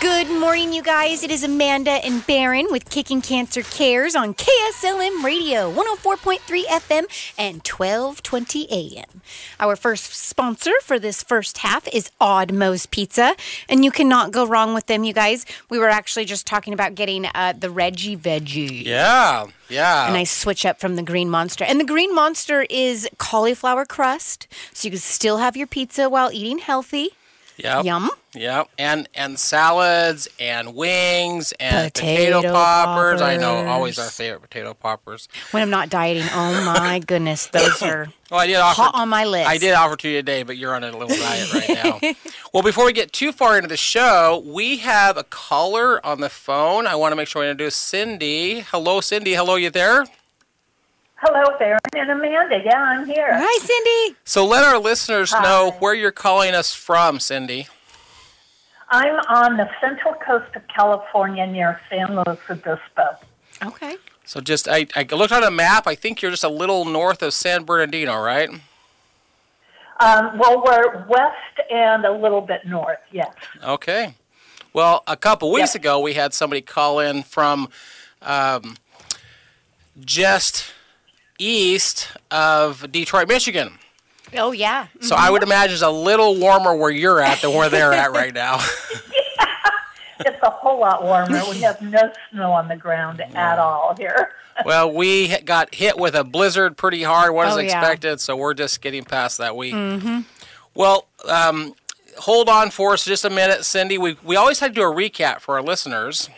Good morning, you guys. It is Amanda and Baron with Kicking Cancer Cares on KSLM Radio, 104.3 FM and 1220 AM. Our first sponsor for this first half is Odd Mo's Pizza, and you cannot go wrong with them, you guys. We were actually just talking about getting uh, the Reggie Veggie. Yeah, yeah. A nice switch up from the Green Monster. And the Green Monster is cauliflower crust, so you can still have your pizza while eating healthy. Yep. Yum. Yep. And and salads and wings and potato, Potato poppers. I know, always our favorite potato poppers. When I'm not dieting, oh my goodness, those are Well, I did offer. hot on my list. I did offer to you today, but you're on a little diet right now. well, before we get too far into the show, we have a caller on the phone. I want to make sure I introduce Cinde. Hello, Cinde. Hello, you there? Hello, Baron and Amanda. Yeah, I'm here. Hi, Cinde. So let our listeners know where you're calling us from, Cinde. I'm on the central coast of California near San Luis Obispo. Okay. So just I, I looked on a map. I think you're just a little north of San Bernardino, right? Um, well, we're west and a little bit north, yes. Okay. Well, a couple weeks Yep. ago, we had somebody call in from um, just east of Detroit, Michigan. Oh yeah. So I would imagine it's a little warmer where you're at than where they're at right now. It's a whole lot warmer. We have no snow on the ground at all here. well, we got hit with a blizzard pretty hard, what is Oh, yeah. expected, so we're just getting past that week. Mm-hmm. Well, um, hold on for us just a minute, Cinde. We, we always had to do a recap for our listeners.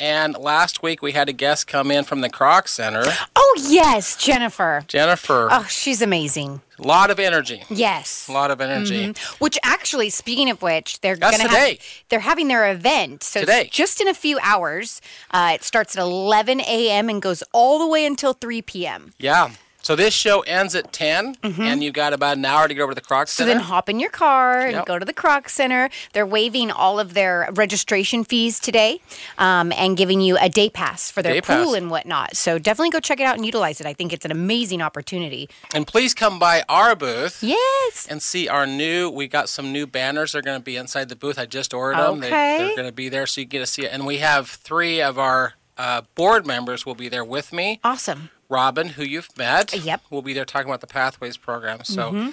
And last week we had a guest come in from the Kroc Center, Oh yes, Jennifer. Jennifer. Oh, she's amazing. A lot of energy. Yes. A lot of energy. Which actually, speaking of which, they're That's gonna today. have they're having their event. So Today. just in a few hours. Uh, it starts at 11 a.m. and goes all the way until 3 p.m. Yeah. So this show ends at 10, and you've got about an hour to get over to the Kroc Mm-hmm. So Center. then hop in your car and Yep. go to the Kroc Center. They're waiving all of their registration fees today um, and giving you a day pass for their Day pool pass. and whatnot. So definitely go check it out and utilize it. I think it's an amazing opportunity. and please come by our booth. Yes. and see our new. We got some new banners. They're going to be inside the booth. I just ordered them. They, Okay. they're going to be there, so you get to see it. And we have three of our uh, board members will be there with me. Awesome. Robin, who you've met, Yep. We'll be there talking about the Pathways program. So. Mm-hmm.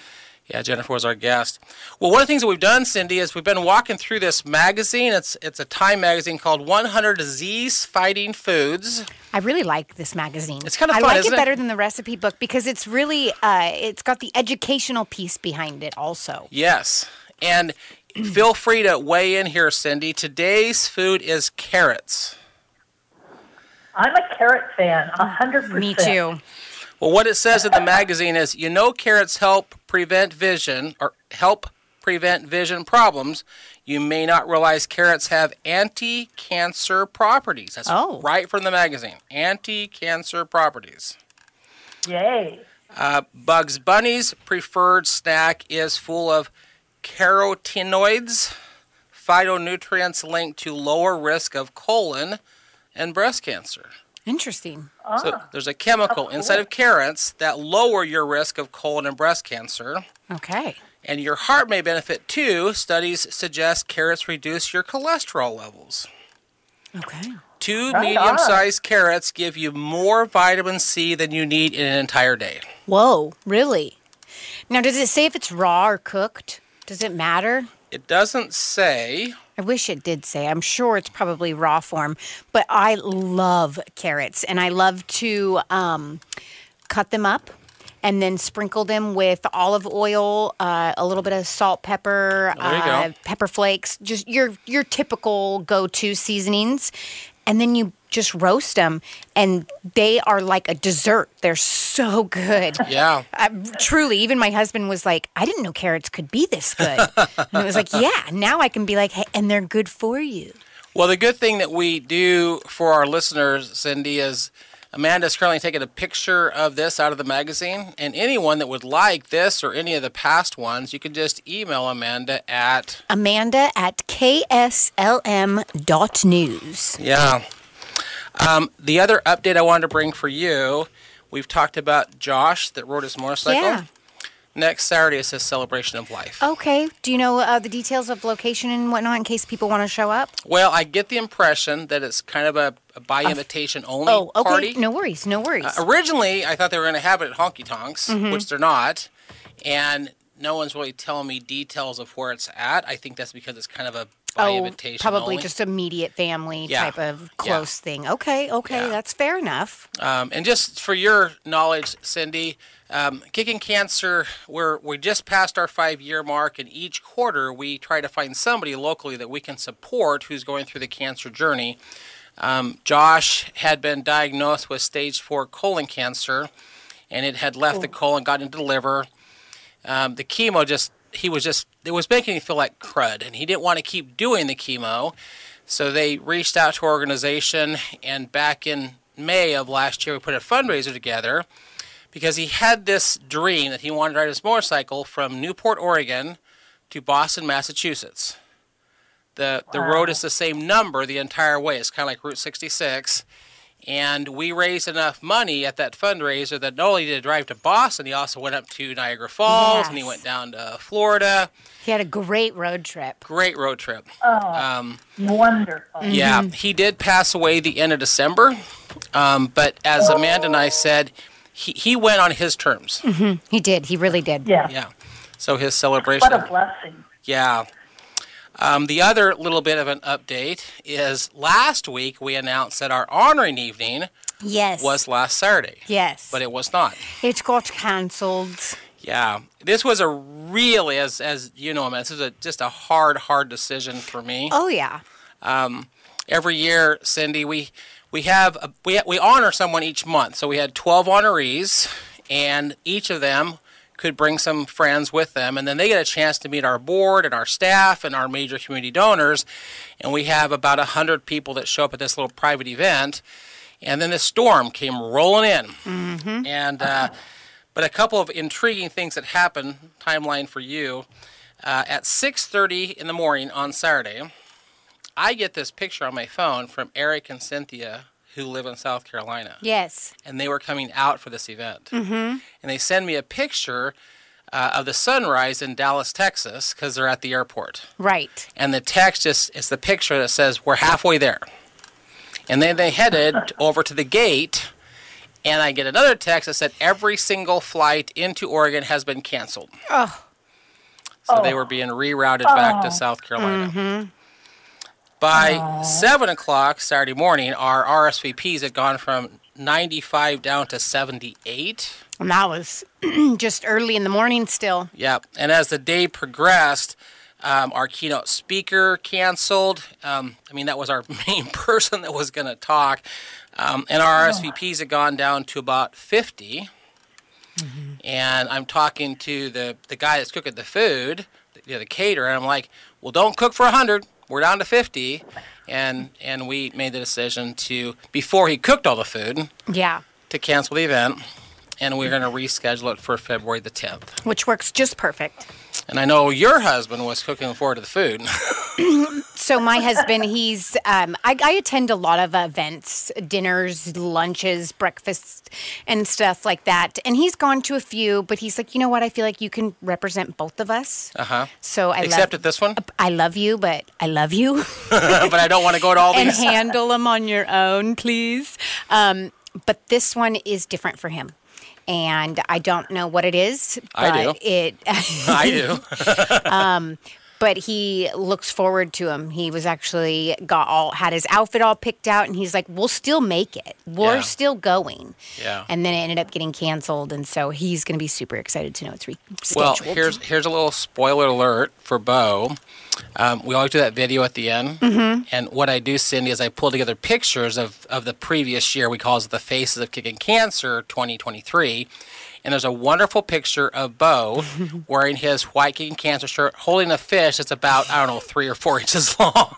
Yeah, Jennifer was our guest. Well, one of the things that we've done, Cinde, is we've been walking through this magazine. It's it's a Time magazine called 100 Disease Fighting Foods. I really like this magazine. It's kinda fun, I like it it? better than the recipe book because it's really uh, it's got the educational piece behind it also. Yes. And feel free to weigh in here, Cinde. Today's food is carrots. I'm a carrot fan, a 100%. Me too. Well, what it says in the magazine is you know carrots help prevent vision or help prevent vision problems. You may not realize carrots have anti cancer properties. That's Oh. right from the magazine. Anti cancer properties. Yay. Uh, Bugs Bunny's preferred snack is full of carotenoids, phytonutrients linked to lower risk of colon and breast cancer. Interesting. So ah, there's a chemical inside of carrots that lower your risk of colon and breast cancer. Okay. And your heart may benefit too. Studies suggest carrots reduce your cholesterol levels. Okay. Two Right medium sized carrots give you more vitamin C than you need in an entire day. Whoa, really? Now, does it say if it's raw or cooked? Does it matter? It doesn't say. I wish it did say. I'm sure it's probably raw form, but I love carrots and I love to um, cut them up and then sprinkle them with olive oil, uh, a little bit of salt, pepper, uh, pepper flakes, just your your typical go-to seasonings, and then you just roast them, and they are like a dessert. They're so good. Yeah. Uh, truly, even my husband was like, I didn't know carrots could be this good. and it was like, yeah, now I can be like, hey, and they're good for you. Well, the good thing that we do for our listeners, Cinde, is Amanda's currently taking a picture of this out of the magazine. And anyone that would like this or any of the past ones, you can just email Amanda at Amanda at kslm.news. Yeah. Um, the other update I wanted to bring for you, we've talked about Josh that rode his motorcycle. Yeah. Next Saturday is his celebration of life. Okay. Do you know uh, the details of location and whatnot in case people want to show up? Well, I get the impression that it's kind of a, a by invitation only Oh, okay. party. No worries. No worries. Uh, originally, I thought they were going to have it at Honky Tonks, Mm-hmm. which they're not, and no one's really telling me details of where it's at. I think that's because it's kind of a by oh, invitation probably only. just immediate family Yeah. type of close thing. Okay. Okay. Yeah. That's fair enough. Um, and just for your knowledge, Cinde, um, Kicking Cancer, we're we just passed our five year mark, and each quarter we try to find somebody locally that we can support who's going through the cancer journey. Um, Josh had been diagnosed with stage four colon cancer, and it had left the colon, got into the liver. Um, the chemo just he was just it was making him feel like crud, and he didn't want to keep doing the chemo. So they reached out to our organization, and back in May of last year, we put a fundraiser together because he had this dream that he wanted to ride his motorcycle from Newport, Oregon, to Boston, Massachusetts. The the road is the same number the entire way. It's kind of like Route 66. And we raised enough money at that fundraiser that not only did he drive to Boston, he also went up to Niagara Falls and he went down to Florida. He had a great road trip. Great road trip. Oh, um, wonderful. Yeah, mm-hmm. he did pass away the end of December. Um, but as Amanda and I said, he, he went on his terms. Mm-hmm. He did. He really did. Yeah. Yeah. So his celebration. What a blessing. Yeah. Um, the other little bit of an update is last week we announced that our honoring evening Yes. was last Saturday, Yes. but it was not. it got cancelled. Yeah, this was a really, as as you know, man, this is a just a hard, hard decision for me. Oh yeah. every year, Cinde, we we have a, we we honor someone each month. So we had 12 honorees, and each of them could bring some friends with them, and then they get a chance to meet our board and our staff and our major community donors. And we have about 100 people that show up at this little private event. And then the storm came rolling in, and uh, but a couple of intriguing things that happened. Timeline for you. Uh, at 6:30 in the morning on Saturday, I get this picture on my phone from Eric and Cynthia, who live in South Carolina, Yes. and they were coming out for this event. Mm-hmm. And they send me a picture uh, of the sunrise in Dallas, Texas, because they're at the airport. Right. And the text is it's the picture that says we're halfway there. And then they headed over to the gate, and I get another text that said every single flight into Oregon has been canceled. Oh. So they were being rerouted back to South Carolina. By seven o'clock Saturday morning, our RSVPs had gone from 95 down to 78. And that was just early in the morning still. Yep. And as the day progressed, um, our keynote speaker canceled. Um, I mean, that was our main person that was going to talk. Um, and our RSVPs had gone down to about 50. And I'm talking to the, the guy that's cooking the food, you know, the caterer, and I'm like, well, don't cook for 100. We're down to 50. And, and we made the decision to, before he cooked all the food, Yeah. to cancel the event. And we're going to reschedule it for February the 10th. Which works just perfect. And I know your husband was cooking forward to the food. So my husband, he's um, I, I attend a lot of events, dinners, lunches, breakfasts, and stuff like that. And he's gone to a few, but he's like, you know what? I feel like you can represent both of us. Uh huh. So I Except love, at this one, I love you, but I love you. but I don't want to go to all these. And handle them on your own, please. Um, but this one is different for him. And I don't know what it is. But I do. It, I do. Um, but he looks forward to him. He was actually got all had his outfit all picked out, and he's like, "We'll still make it. We're Yeah. still going." Yeah. And then it ended up getting canceled, and so he's going to be super excited to know it's rescheduled. Well, here's here's a little spoiler alert for Bo. Um, we always do that video at the end, mm-hmm. and what I do, Cinde, is I pull together pictures of, of the previous year. We call it the Faces of Kicking Cancer 2023, and there's a wonderful picture of Bo wearing his white Kicking Cancer shirt, holding a fish that's about I don't know three or four inches long.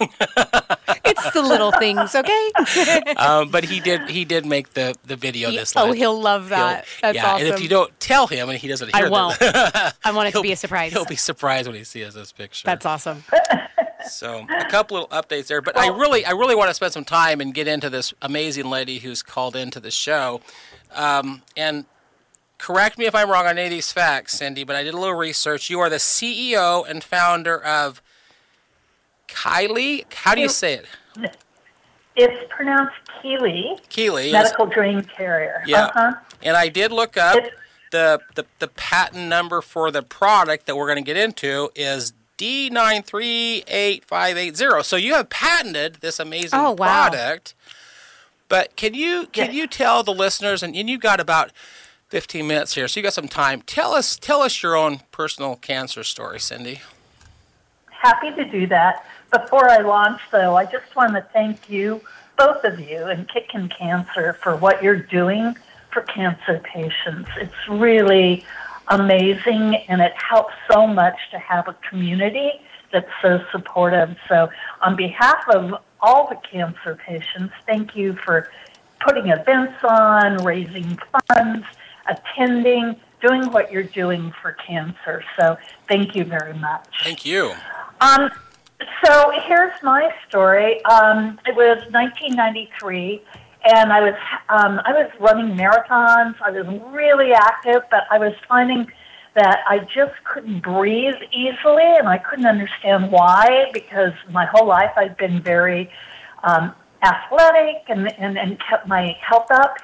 it's the little things, okay? um, but he did he did make the the video this. oh, last- he'll love that. That's yeah, awesome. and if you don't tell him and he doesn't hear I won't. I want it to be a surprise. He'll be surprised when he sees this picture. That's awesome. So a couple little updates there, but I really, I really want to spend some time and get into this amazing lady who's called into the show, um, and correct me if I'm wrong on any of these facts, Cinde, but I did a little research. You are the CEO and founder of Kylie. How do you say it? It's pronounced Keeley Keeley. Medical Drain Carrier. Yeah. Uh-huh. And I did look up It's- the, the the patent number for the product that we're going to get into is D938580. So you have patented this amazing Oh, wow. product. But can you can Yes. you tell the listeners and, and you got about 15 minutes here, so you got some time. Tell us tell us your own personal cancer story, Cinde. Happy to do that. Before I launch, though, I just want to thank you, both of you, and Kickin' Cancer for what you're doing for cancer patients. It's really amazing, and it helps so much to have a community that's so supportive. So, on behalf of all the cancer patients, thank you for putting events on, raising funds, attending, doing what you're doing for cancer. So, thank you very much. Thank you. Um, so here's my story. Um, it was 1993, and I was um, I was running marathons. I was really active, but I was finding that I just couldn't breathe easily, and I couldn't understand why. Because my whole life I'd been very um, athletic and, and and kept my health up.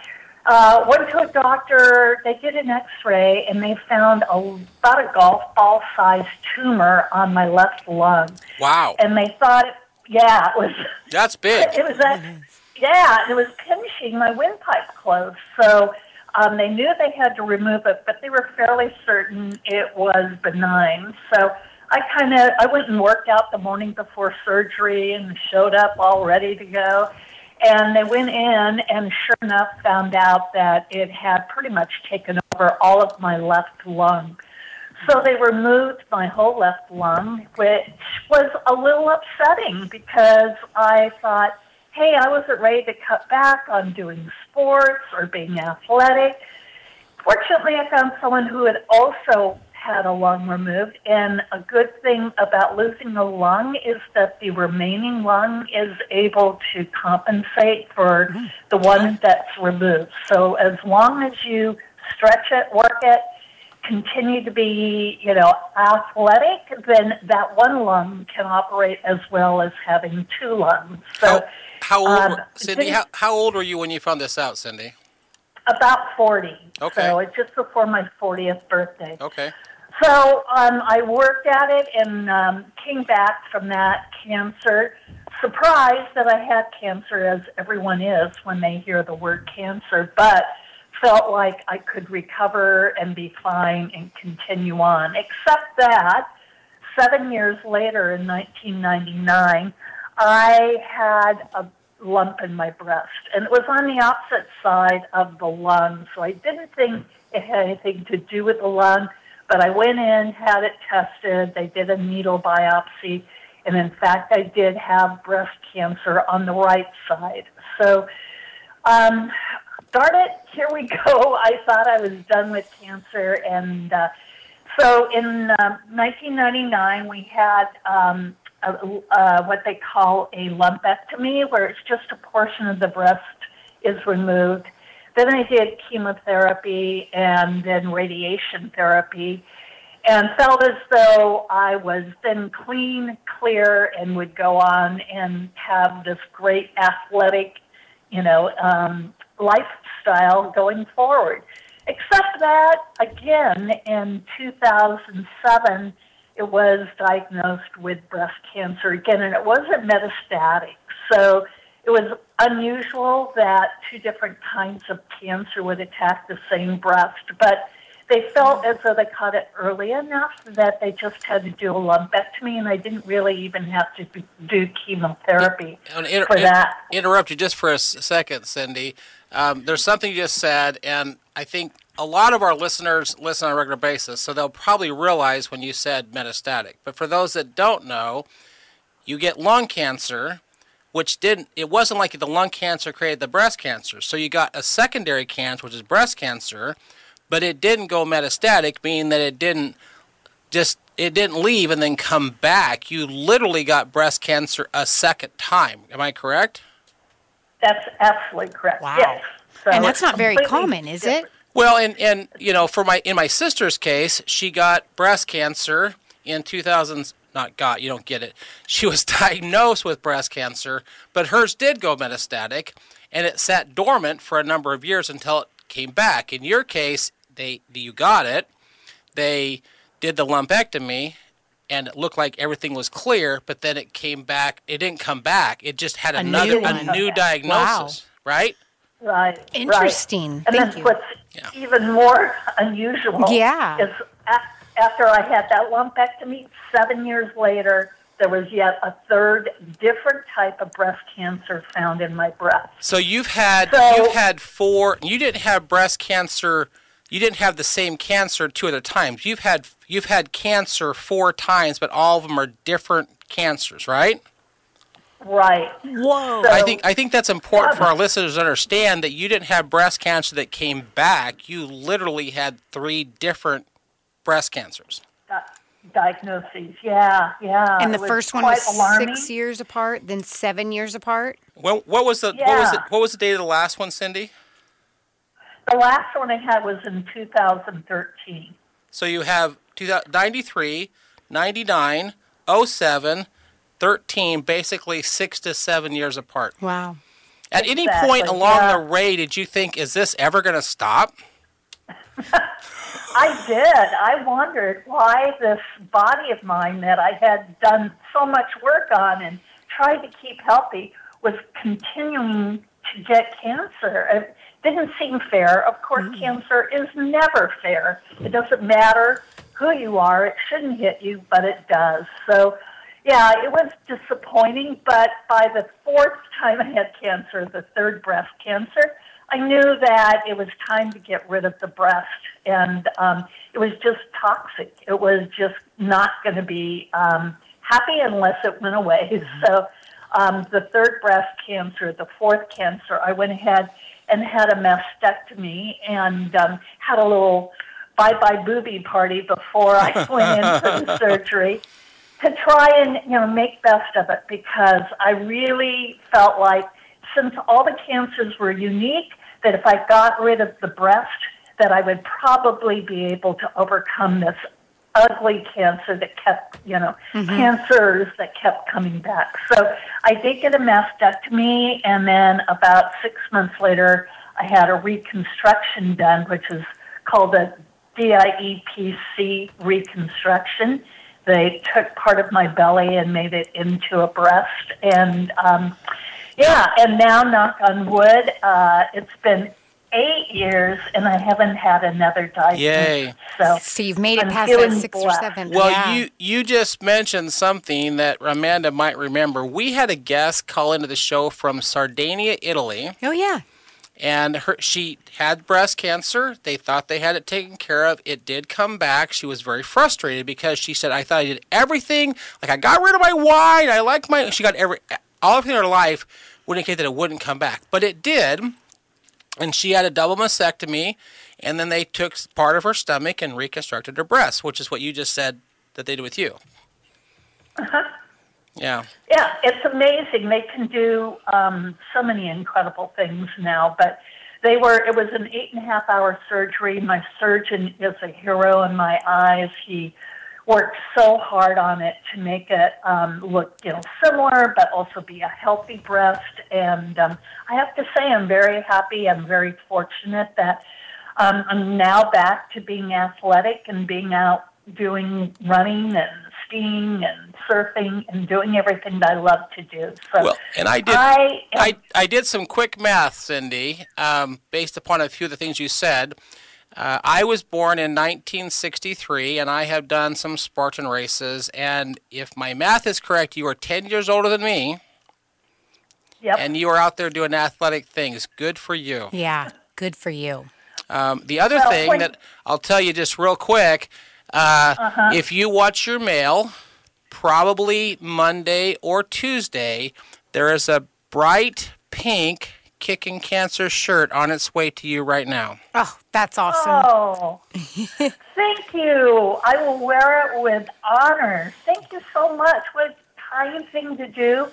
Uh, went to a doctor. They did an X-ray, and they found a, about a golf ball-sized tumor on my left lung. Wow. And they thought, yeah, it was. That's big. It was a, yeah, it was pinching my windpipe closed. So um, they knew they had to remove it, but they were fairly certain it was benign. So I kind of I went and worked out the morning before surgery and showed up all ready to go. And they went in and sure enough found out that it had pretty much taken over all of my left lung. So they removed my whole left lung, which was a little upsetting because I thought, hey, I wasn't ready to cut back on doing sports or being athletic. Fortunately, I found someone who had also had a lung removed, and a good thing about losing a lung is that the remaining lung is able to compensate for the one that's removed. So as long as you stretch it, work it, continue to be, you know, athletic, then that one lung can operate as well as having two lungs. So How, how old, um, Cinde? did- How, how old were you when you found this out, Cinde? about 40. Okay. So it's just before my 40th birthday. Okay. So um, I worked at it and um, came back from that cancer. Surprised that I had cancer, as everyone is when they hear the word cancer, but felt like I could recover and be fine and continue on. Except that seven years later, in 1999, I had a lump in my breast, and it was on the opposite side of the lung. So I didn't think it had anything to do with the lung, but I went in, had it tested. They did a needle biopsy, and in fact, I did have breast cancer on the right side. So, um, darn it, here we go. I thought I was done with cancer, and uh, so in um 1999, we had um, a, uh, what they call a lumpectomy, where it's just a portion of the breast is removed. Then I did chemotherapy and then radiation therapy, and felt as though I was then clean, clear, and would go on and have this great athletic, you know, um, lifestyle going forward. Except that, again, in 2007, it was diagnosed with breast cancer again, and it wasn't metastatic. So it was unusual that two different kinds of cancer would attack the same breast, but they felt as though they caught it early enough that they just had to do a lumpectomy, and I didn't really even have to do chemotherapy inter- for that. interrupt you just for a s- second, Cinde. Um, there's something you just said, and I think a lot of our listeners listen on a regular basis, so they'll probably realize when you said metastatic. But for those that don't know, you get lung cancer, which didn't. It wasn't like the lung cancer created the breast cancer. So you got a secondary cancer, which is breast cancer, but it didn't go metastatic, meaning that it didn't just it didn't leave and then come back. You literally got breast cancer a second time. Am I correct? That's absolutely correct. Wow. Yes. So and that's not very common, is it? Well, and and you know, for my in my sister's case, she got breast cancer in 2000. Not got, you don't get it. She was diagnosed with breast cancer, but hers did go metastatic, and it sat dormant for a number of years until it came back. In your case, they you got it. They did the lumpectomy, and it looked like everything was clear, but then it came back. It didn't come back. It just had A another new a one. new diagnosis, right? Right. Interesting. Right. And Thank then you. what's Yeah. even more unusual Yeah. is a- after I had that lumpectomy, seven years later, there was yet a third different type of breast cancer found in my breast. So you've had So- you've had four. You didn't have breast cancer. You didn't have the same cancer two other times. You've had you've had cancer four times, but all of them are different cancers, right? Right. Whoa. So- I think I think that's important for our listeners to understand that you didn't have breast cancer that came back. You literally had three different breast cancers. Di- diagnoses. Yeah, yeah. and the first one was alarming. six years apart, then seven years apart. When, what was the what was the, what was the date of the last one, Cinde? The last one I had was in 2013. So you have 2000 93, 99, 07, 13, basically six to seven years apart. Wow. At any point along yeah. the way, did you think, is this ever going to stop? I did. I wondered why this body of mine that I had done so much work on and tried to keep healthy was continuing to get cancer. It didn't seem fair. Of course, mm. cancer is never fair. It doesn't matter who you are, it shouldn't hit you, but it does. So, yeah, it was disappointing, but by the fourth time I had cancer, the third breast cancer, I knew that it was time to get rid of the breast, and um, it was just toxic. It was just not going to be um, happy unless it went away. So, um, the third breast cancer, the fourth cancer, I went ahead and had a mastectomy and um, had a little bye bye booby party before I went in for the surgery to try and you know make best of it because I really felt like since all the cancers were unique that if I got rid of the breast that I would probably be able to overcome this ugly cancer that kept you know cancers that kept coming back. So I did get a mastectomy and then about six months later I had a reconstruction done which is called a DIEPC reconstruction. They took part of my belly and made it into a breast and um, yeah and now knock on wood uh, it's been eight years and i haven't had another diagnosis Yay. so So you've made it I'm past that feeling six or seven. Well, yeah. you you just mentioned something that Amanda might remember. We had a guest call into the show from Sardinia, Italy, Oh yeah. and her she had breast cancer. They thought they had it taken care of. It did come back. She was very frustrated because she said, "I thought I did everything. Like I got rid of my wine. I like my." She got every all of her life would indicate that it wouldn't come back, but it did. And she had a double mastectomy, and then they took part of her stomach and reconstructed her breast, which is what you just said that they did with you. Uh huh. Yeah. Yeah, it's amazing. They can do um, so many incredible things now. But they were. It was an eight and a half hour surgery. My surgeon is a hero in my eyes. He worked so hard on it to make it um, look, you know, similar, but also be a healthy breast. And um, I have to say, I'm very happy. I'm very fortunate that um, I'm now back to being athletic and being out doing running and skiing and surfing and doing everything that I love to do. So Well, and I did. I am- I, I did some quick math, Cinde, um, based upon a few of the things you said. Uh, I was born in 1963, and I have done some Spartan races. And if my math is correct, you are 10 years older than me, yep. and you are out there doing athletic things. Good for you. Yeah. Good for you. Um, the other Well, thing when- that I'll tell you just real quick uh, Uh-huh. if you watch your mail, probably Monday or Tuesday, there is a bright pink kicking cancer shirt on its way to you right now. Oh, that's awesome. Oh, thank you. I will wear it with honor. Thank you so much. What a kind thing to do.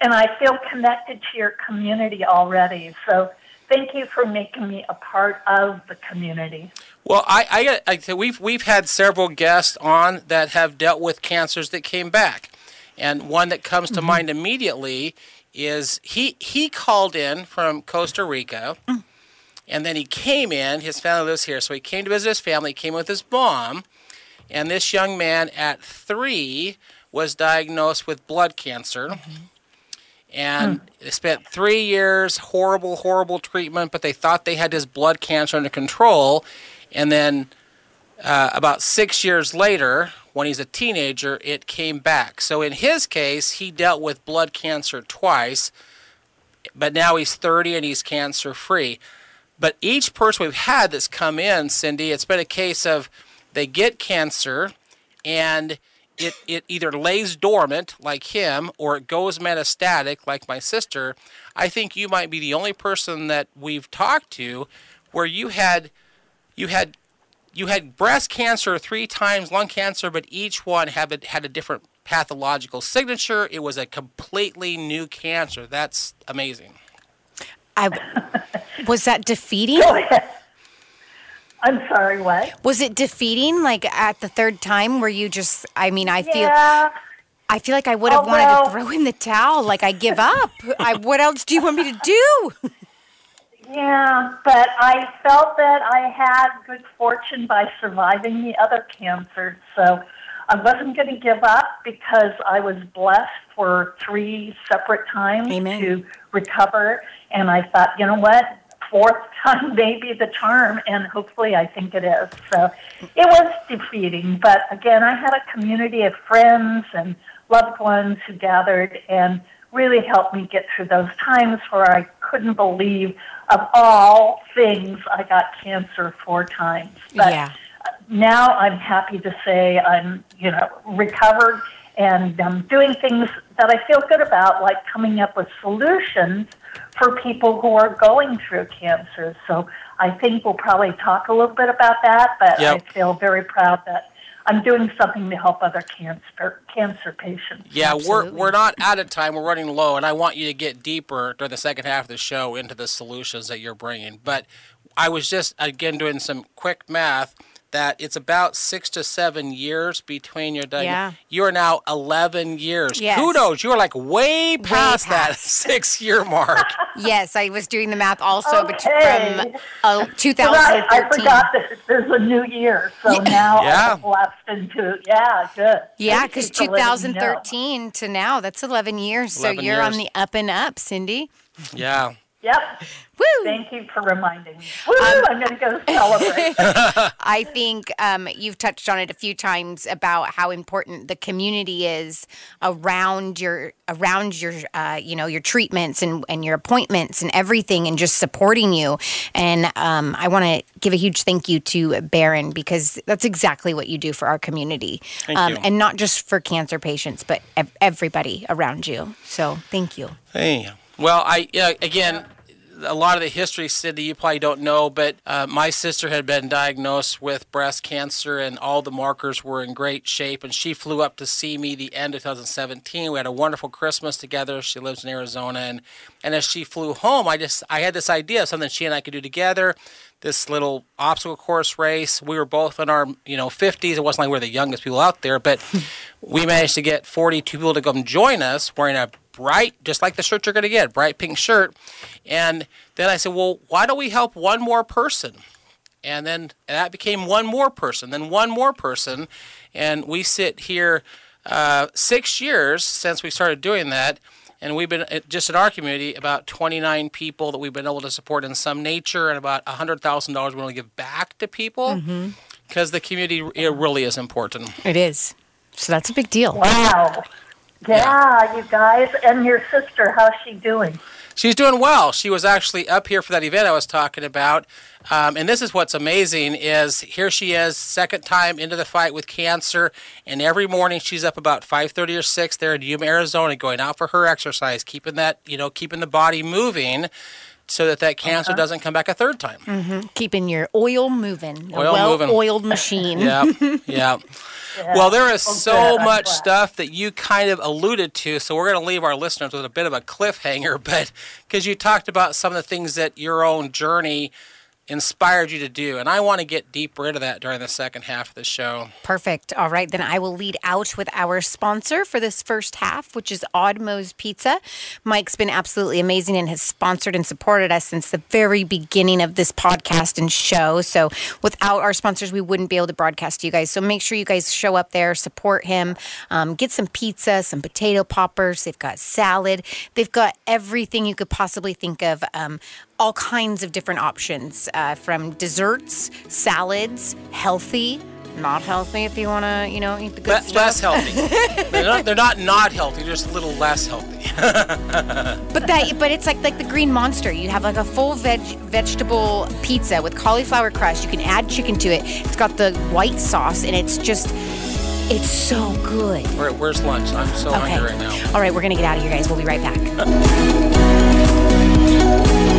And I feel connected to your community already. So thank you for making me a part of the community. Well, I, I, I we've we've had several guests on that have dealt with cancers that came back, and one that comes to mm-hmm. mind immediately is he he called in from Costa Rica, and then he came in. His family lives here, so he came to visit his family. Came with his mom, and this young man at three was diagnosed with blood cancer. And they spent three years, horrible, horrible treatment, but they thought they had his blood cancer under control. And then uh, about six years later, when he's a teenager, it came back. So in his case, he dealt with blood cancer twice, but now he's 30 and he's cancer free. But each person we've had that's come in, Cinde, it's been a case of they get cancer and it, it either lays dormant like him or it goes metastatic like my sister. I think you might be the only person that we've talked to where you had you had you had breast cancer three times, lung cancer, but each one had a, had a different pathological signature. It was a completely new cancer. That's amazing. I was that defeating? Go ahead. I'm sorry, what? Was it defeating like at the third time where you just I mean I feel Yeah. I feel like I would have Oh, wanted well. to throw in the towel like I give up. I what else do you want me to do? Yeah, but I felt that I had good fortune by surviving the other cancer. So I wasn't going to give up because I was blessed for three separate times Amen. to recover. And I thought, you know what? Fourth time may be the charm, and hopefully I think it is. So it was defeating. But again, I had a community of friends and loved ones who gathered and really helped me get through those times where I couldn't believe of all things I got cancer four times. But Yeah. now I'm happy to say I'm, you know, recovered and um, doing things that I feel good about, like coming up with solutions for people who are going through cancer. So I think we'll probably talk a little bit about that, but Yep. I feel very proud that I'm doing something to help other cancer cancer patients. Yeah, Absolutely. we're we're not out of time. We're running low, and I want you to get deeper during the second half of the show into the solutions that you're bringing. But I was just again doing some quick math that it's about six to seven years between your diagnosis. Yeah. You are now 11 years. Yes. Kudos. You are like way past that past. six year mark. Yes, I was doing the math also bet- Okay. from uh, But I, I forgot that there's a new year, so now Yeah. I'm blessed into yeah, good. Yeah, because for letting me know. 2013 to now, that's 11 years. So you're on the up and up, Cinde. yeah. Yep. Woo! Thank you for reminding me. Woo! Um, I'm going to go celebrate. I think um, you've touched on it a few times about how important the community is around your around your uh, you know your treatments and, and your appointments and everything and just supporting you. And um, I want to give a huge thank you to Baron because that's exactly what you do for our community, Thank um, you. and not just for cancer patients, but everybody around you. So thank you. Hey. Well, I yeah, again, a lot of the history, Cinde, you probably don't know, but uh, my sister had been diagnosed with breast cancer, and all the markers were in great shape. And she flew up to see me the end of 2017. We had a wonderful Christmas together. She lives in Arizona, and and as she flew home, I just I had this idea of something she and I could do together. This little obstacle course race. We were both in our you know 50s. It wasn't like we were the youngest people out there, but we managed to get 42 people to come join us wearing a bright, just like the shirt you're going to get, bright pink shirt. And then I said, well, why don't we help one more person? And then that became one more person, then one more person. And we sit here uh, six years since we started doing that. And we've been just in our community about 29 people that we've been able to support in some nature, and about $100,000 we want to give back to people mm-hmm. because the community it really is important. It is. So that's a big deal. wow. Yeah, you guys. And your sister, how's she doing? She's doing well. She was actually up here for that event I was talking about. Um, and this is what's amazing is here she is, second time into the fight with cancer, and every morning she's up about 5:30 or 6 there in Yuma, Arizona, going out for her exercise, keeping that you know keeping the body moving, so that that cancer doesn't come back a third time. Keeping your oil moving, Oil moving. well-oiled machine. Yeah, yeah. Well, there is so. Much stuff that you kind of alluded to, so we're going to leave our listeners with a bit of a cliffhanger, but because you talked about some of the things that your own journey inspired you to do, and I want to get deeper into that during the second half of the show. Perfect. All right, then I will lead out with our sponsor for this first half, which is Oddmo's Pizza. Mike's been absolutely amazing and has sponsored and supported us since the very beginning of this podcast and show. So, without our sponsors, we wouldn't be able to broadcast to you guys. So, make sure you guys show up there, support him, um, get some pizza, some potato poppers. They've got salad, they've got everything you could possibly think of. Um, all kinds of different options uh, from desserts, salads, healthy, not healthy if you want to, you know, eat the good Le- stuff. less healthy. they're, not, they're not not healthy, they're just a little less healthy. But that, but it's like like the green monster. You have like a full veg vegetable pizza with cauliflower crust. You can add chicken to it. It's got the white sauce, and it's just, it's so good. Where, where's lunch? I'm so Okay. hungry right now. All right, we're gonna get out of here, guys. We'll be right back.